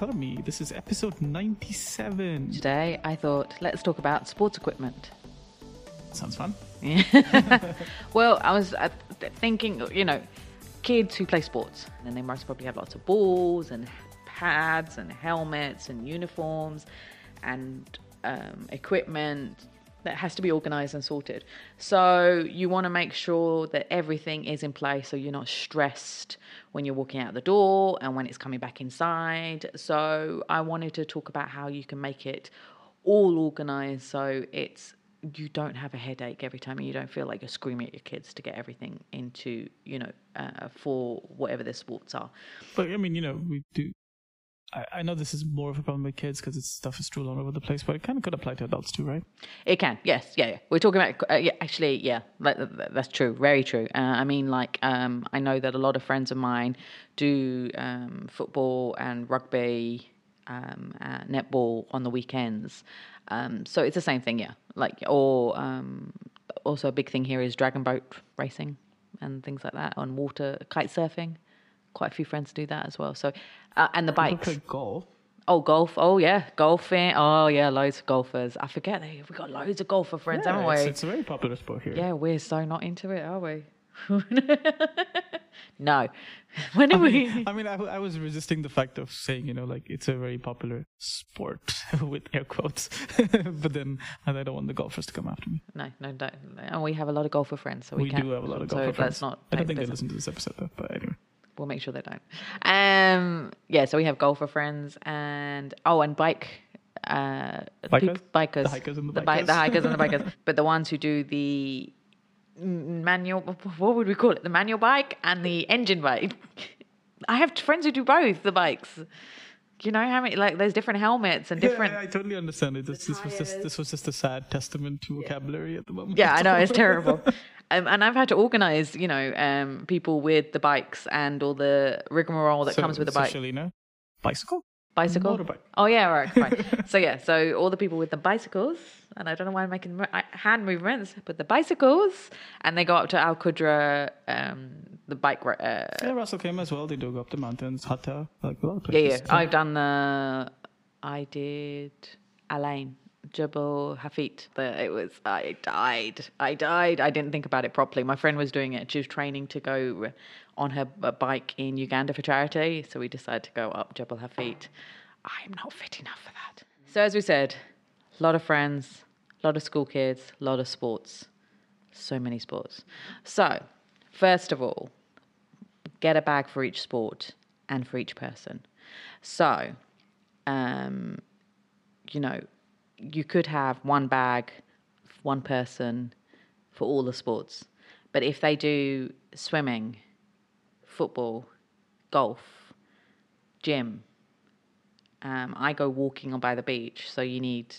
Economy. This is episode 97. Today, I thought, let's talk about sports equipment. Sounds fun. Yeah. Well, I was uh, thinking, you know, kids who play sports, and they must probably have lots of balls and pads and helmets and uniforms and um, equipment that has to be organized and sorted. So you want to make sure that everything is in place so you're not stressed when you're walking out the door and when it's coming back inside. So I wanted to talk about how you can make it all organized so it's you don't have a headache every time and you don't feel like you're screaming at your kids to get everything into you know uh, for whatever their sports are But I mean, you know, we do. I, I know this is more of a problem with kids because it's stuff is strewn all over the place, but it kind of could apply to adults too, right? It can, yes, yeah. yeah. We're talking about, uh, yeah, actually, yeah, that, that- that's true, very true. Uh, I mean, like, um, I know that a lot of friends of mine do um, football and rugby, um, uh, netball on the weekends. Um, so it's the same thing, yeah. Like, or um, also a big thing here is dragon boat racing and things like that on water, kite surfing. Quite a few friends do that as well. So, uh, and the bikes. play golf. Oh, golf. Oh, yeah. Golfing. Oh, yeah. Loads of golfers. I forget. they- We've got loads of golfer friends, Yeah, haven't we? it's, it's a very popular sport here. Yeah, we're so not into it, are we? no. When are we? I mean, I, I was resisting the fact of saying, you know, like it's a very popular sport with air quotes, but then I don't want the golfers to come after me. No, no, don't. And we have a lot of golfer friends, so we, We can't. do have a lot of so golfer let's friends. not. I don't think they listen to this episode though, but anyway. We'll make sure they don't. Um, yeah, so we have golfer friends and oh, and bike. Uh, Bikers? peop- bikers, The hikers and the bi- the bikers. hikers and the bikers, but the ones who do the manual. What would we call it? The manual bike and the engine bike. I have friends who do both the bikes. You know how many? Like, there's different helmets and different. Yeah, I totally understand it. This, this was just this was just a sad testament to vocabulary at the moment. Yeah, I know it's terrible. Um, and I've had to organise, you know, um, people with the bikes and all the rigmarole that So- comes with the so bike. Shelina, bicycle, Bicycle. motorbike. Oh yeah, right, right. so yeah, so all the people with the bicycles, and I don't know why I'm making hand movements, but the bicycles, and they go up to Al Qudra, um, the bike. Uh, Yeah, Russell came as well. They do go up the mountains, Hatta, like a lot of yeah, yeah. I've done the. I did Al Ain. Jabal Hafit. The, it was I died. I died. I didn't think about it properly. My friend was doing it. She was training to go on her bike in Uganda for charity, so we decided to go up Jabal Hafit. I am not fit enough for that. So as we said, a lot of friends, a lot of school kids, a lot of sports. So many sports. So, first of all, get a bag for each sport and for each person. So, um, you know, you could have one bag, one person for all the sports. But if they do swimming, football, golf, gym, um, I go walking on by the beach, so you need,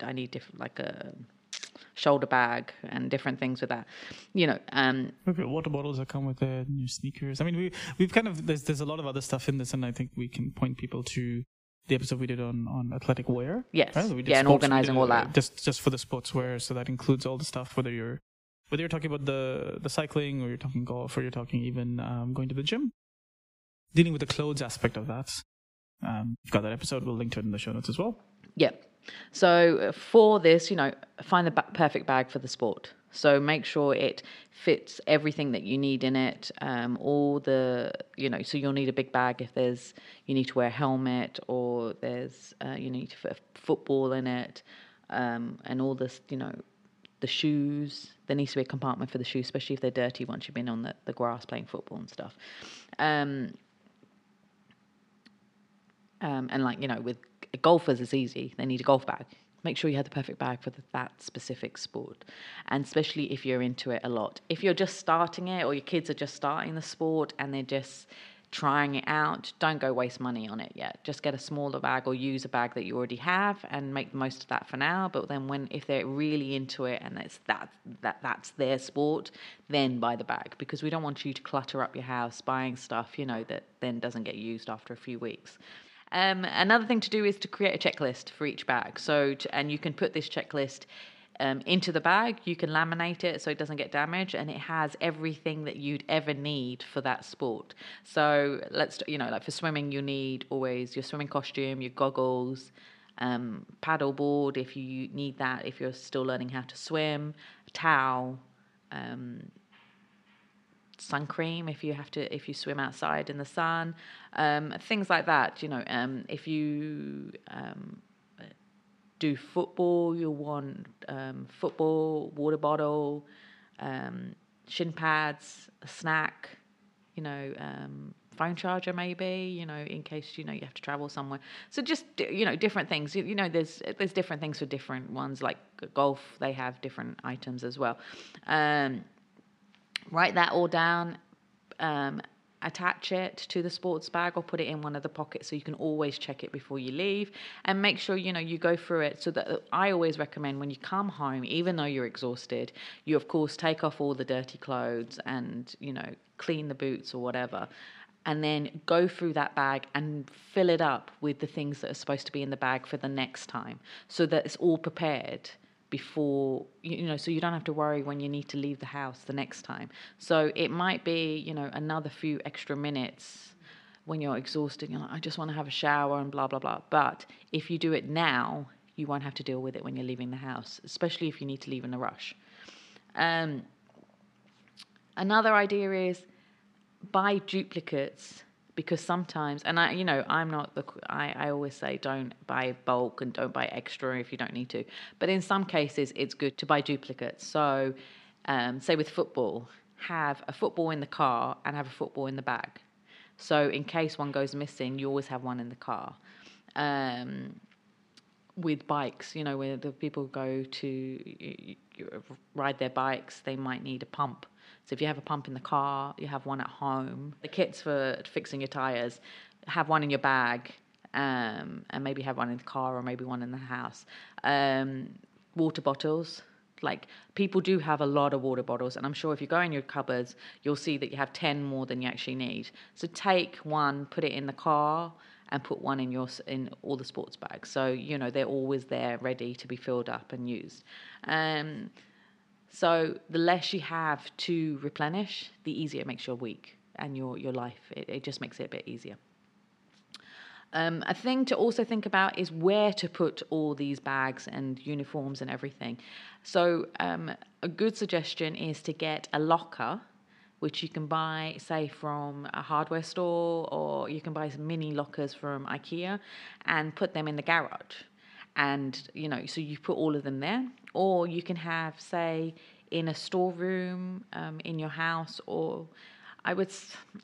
I need different like a shoulder bag and different things with that. You know, um, water bottles that come with the new sneakers. I mean, we we've kind of there's there's a lot of other stuff in this, and I think we can point people to the episode we did on on athletic wear. Yes. right? We Yeah, and organising all that. Just just for the sportswear, so that includes all the stuff. Whether you're whether you're talking about the the cycling, or you're talking golf, or you're talking even um, going to the gym, dealing with the clothes aspect of that. Um, got that episode. We'll link to it in the show notes as well. Yeah. So uh, for this, you know, find the ba- perfect bag for the sport. So make sure it fits everything that you need in it. Um, all the, you know, so you'll need a big bag if there's you need to wear a helmet or there's uh, you need to fit football in it, um, and all this, you know, the shoes. There needs to be a compartment for the shoes, especially if they're dirty once you've been on the, the grass playing football and stuff. Um, um, and like you know, with golfers, it's easy. They need a golf bag. Make sure you have the perfect bag for the, that specific sport, and especially if you're into it a lot. If you're just starting it, or your kids are just starting the sport and they're just trying it out, don't go waste money on it yet. Just get a smaller bag or use a bag that you already have and make the most of that for now. But then when if they're really into it and it's that that that's their sport, then buy the bag because we don't want you to clutter up your house buying stuff, you know, that then doesn't get used after a few weeks. Um, another thing to do is to create a checklist for each bag. So, to, and you can put this checklist um, into the bag. You can laminate it so it doesn't get damaged, and it has everything that you'd ever need for that sport. So let's you know, like for swimming, you need always your swimming costume, your goggles. Um, paddle board if you need that if you're still learning how to swim, towel, um, sun cream if you have to if you swim outside in the sun, um, things like that. You know, um, if you um, do football, you'll want um, football, water bottle, um, shin pads, a snack, you know, phone charger maybe, you know, in case you know you have to travel somewhere. So just you know, different things. You, you know, there's there's different things for different ones. Like golf, they have different items as well. Um, write that all down. Um, attach it to the sports bag or put it in one of the pockets so you can always check it before you leave. And make sure you know you go through it. So that I always recommend when you come home even though you're exhausted you of course take off all the dirty clothes and you know clean the boots or whatever. And then go through that bag and fill it up with the things that are supposed to be in the bag for the next time so that it's all prepared before you know so you don't have to worry when you need to leave the house the next time. So it might be you know another few extra minutes when you're exhausted you're like i just want to have a shower and blah blah blah. But if you do it now you won't have to deal with it when you're leaving the house especially if you need to leave in a rush. Um, another idea is buy duplicates because sometimes and i you know i'm not the I, I always say don't buy bulk and don't buy extra if you don't need to. But in some cases it's good to buy duplicates. So um, say with football have a football in the car and have a football in the bag. So in case one goes missing you always have one in the car. Um, with bikes you know where the people go to ride their bikes they might need a pump so if you have a pump in the car, you have one at home. The kits for fixing your tires, have one in your bag, um, and maybe have one in the car or maybe one in the house. Um, water bottles. Like people do have a lot of water bottles, and I'm sure if you go in your cupboards, you'll see that you have 10 more than you actually need. So take one, put it in the car, and put one in your in all the sports bags. So you know they're always there, ready to be filled up and used. Um, so the less you have to replenish, the easier it makes your week and your, your life. It, it just makes it a bit easier. Um, a thing to also think about is where to put all these bags and uniforms and everything. So, um, a good suggestion is to get a locker, which you can buy, say, from a hardware store, or you can buy some mini lockers from IKEA and put them in the garage and you know so you put all of them there or you can have say in a storeroom um, in your house or I would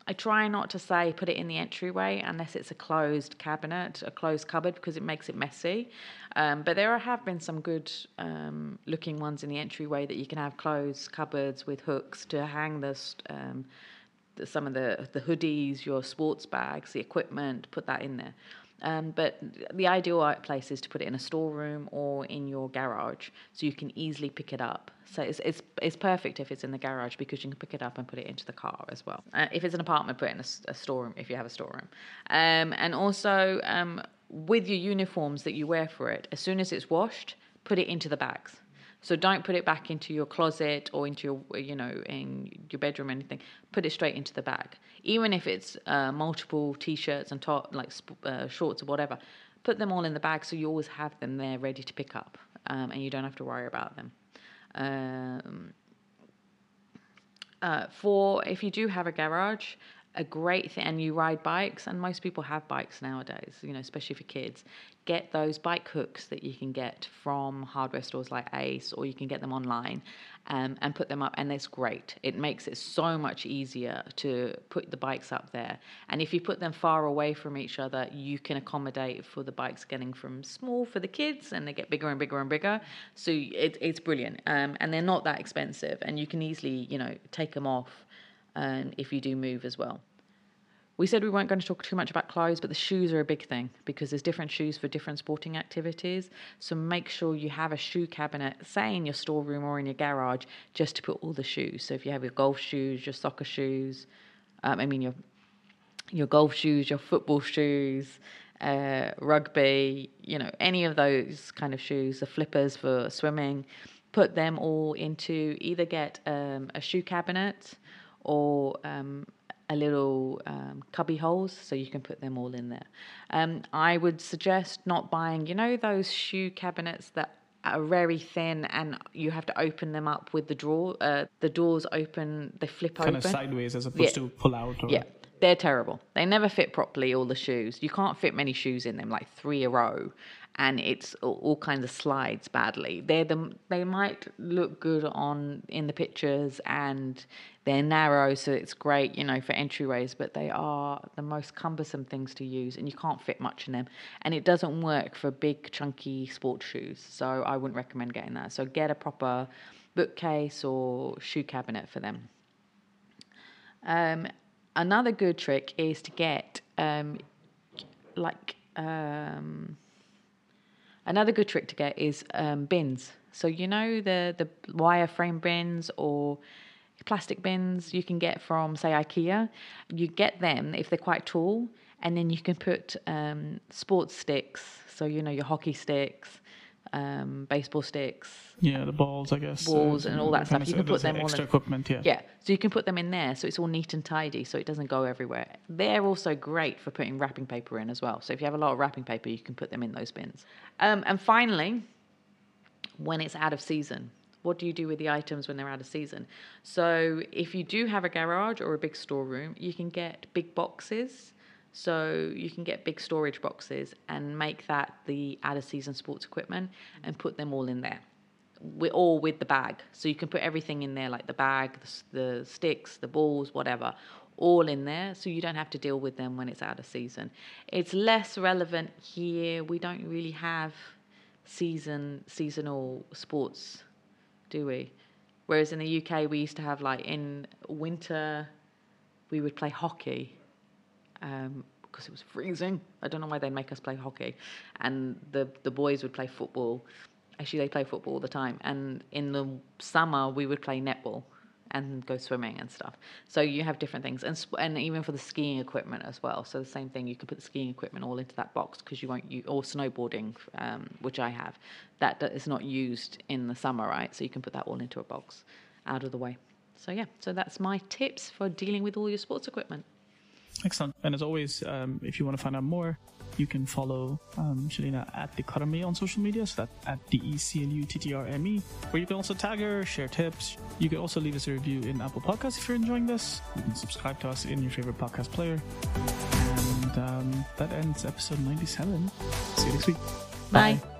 I try not to say put it in the entryway unless it's a closed cabinet, a closed cupboard because it makes it messy. Um, but there have been some good um, looking ones in the entryway that you can have closed cupboards with hooks to hang the, um, the some of the the hoodies, your sports bags, the equipment. Put that in there. Um, but the ideal place is to put it in a storeroom or in your garage so you can easily pick it up. So it's, it's, it's perfect if it's in the garage because you can pick it up and put it into the car as well. Uh, if it's an apartment, put it in a, a storeroom if you have a storeroom. Um, and also um, with your uniforms that you wear for it, as soon as it's washed, put it into the bags. So don't put it back into your closet or into your, you know, in your bedroom or anything. Put it straight into the bag. Even if it's uh, multiple t-shirts and top, like uh, shorts or whatever, put them all in the bag so you always have them there ready to pick up, um, and you don't have to worry about them. Um, uh, for if you do have a garage, a great thing, and you ride bikes, and most people have bikes nowadays, you know, especially for kids get those bike hooks that you can get from hardware stores like Ace, or you can get them online um, and put them up. And it's great. It makes it so much easier to put the bikes up there. And if you put them far away from each other, you can accommodate for the bikes getting from small for the kids and they get bigger and bigger and bigger. So it, it's brilliant. Um, and they're not that expensive. And you can easily, you know, take them off um, if you do move as well. We said we weren't going to talk too much about clothes, but the shoes are a big thing because there's different shoes for different sporting activities. So make sure you have a shoe cabinet, say in your storeroom or in your garage, just to put all the shoes. So if you have your golf shoes, your soccer shoes, um, I mean your your golf shoes, your football shoes, uh, rugby, you know, any of those kind of shoes, the flippers for swimming, put them all into either get um, a shoe cabinet or um, a little um, cubby holes so you can put them all in there. Um, I would suggest not buying, you know, those shoe cabinets that are very thin and you have to open them up with the drawer. Uh, the doors open, they flip kind open. of sideways as opposed Yeah. to pull out. Or, Yeah, they're terrible. They never fit properly, all the shoes. You can't fit many shoes in them, like three a row, and it's all, kinds of slides badly. They're the they might look good on in the pictures and they're narrow, so it's great, you know, for entryways, but they are the most cumbersome things to use and you can't fit much in them. And it doesn't work for big chunky sports shoes. So I wouldn't recommend getting that. So get a proper bookcase or shoe cabinet for them. Um, another good trick is to get um, like um, another good trick to get is um, bins. So you know the the wireframe bins or plastic bins you can get from say IKEA. You get them if they're quite tall, and then you can put um, sports sticks. So you know your hockey sticks, um, baseball sticks, Yeah, the balls, I guess. Balls and all that stuff. You can put them all extra in- equipment. Yeah. yeah, so you can put them in there, so it's all neat and tidy, so it doesn't go everywhere. They're also great for putting wrapping paper in as well. So if you have a lot of wrapping paper, you can put them in those bins. Um, and finally, when it's out of season, what do you do with the items when they're out of season? So if you do have a garage or a big storeroom, you can get big boxes. So you can get big storage boxes and make that the out of season sports equipment and put them all in there wi- all with the bag. So you can put everything in there, like the bag, the, the sticks, the balls, whatever, all in there. So you don't have to deal with them when it's out of season. It's less relevant here. We don't really have season seasonal sports, do we? Whereas in the UK, we used to have like in winter, we would play hockey um, because it was freezing. I don't know why they'd make us play hockey, and the the boys would play football. Actually, they play football all the time, and in the summer we would play netball and go swimming and stuff. So you have different things, and and even for the skiing equipment as well. So the same thing, you can put the skiing equipment all into that box because you won't use or snowboarding, um, which I have. That that is not used in the summer, right? So you can put that all into a box, out of the way. So yeah, so that's my tips for dealing with all your sports equipment. Excellent. And as always, um, if you want to find out more, you can follow um, Shelina at the Karame on social media, so that's at D E C L U T T R M E, where you can also tag her, share tips. You can also leave us a review in Apple Podcasts if you're enjoying this. You can subscribe to us in your favorite podcast player. And um, that ends episode 97. See you next week. Bye.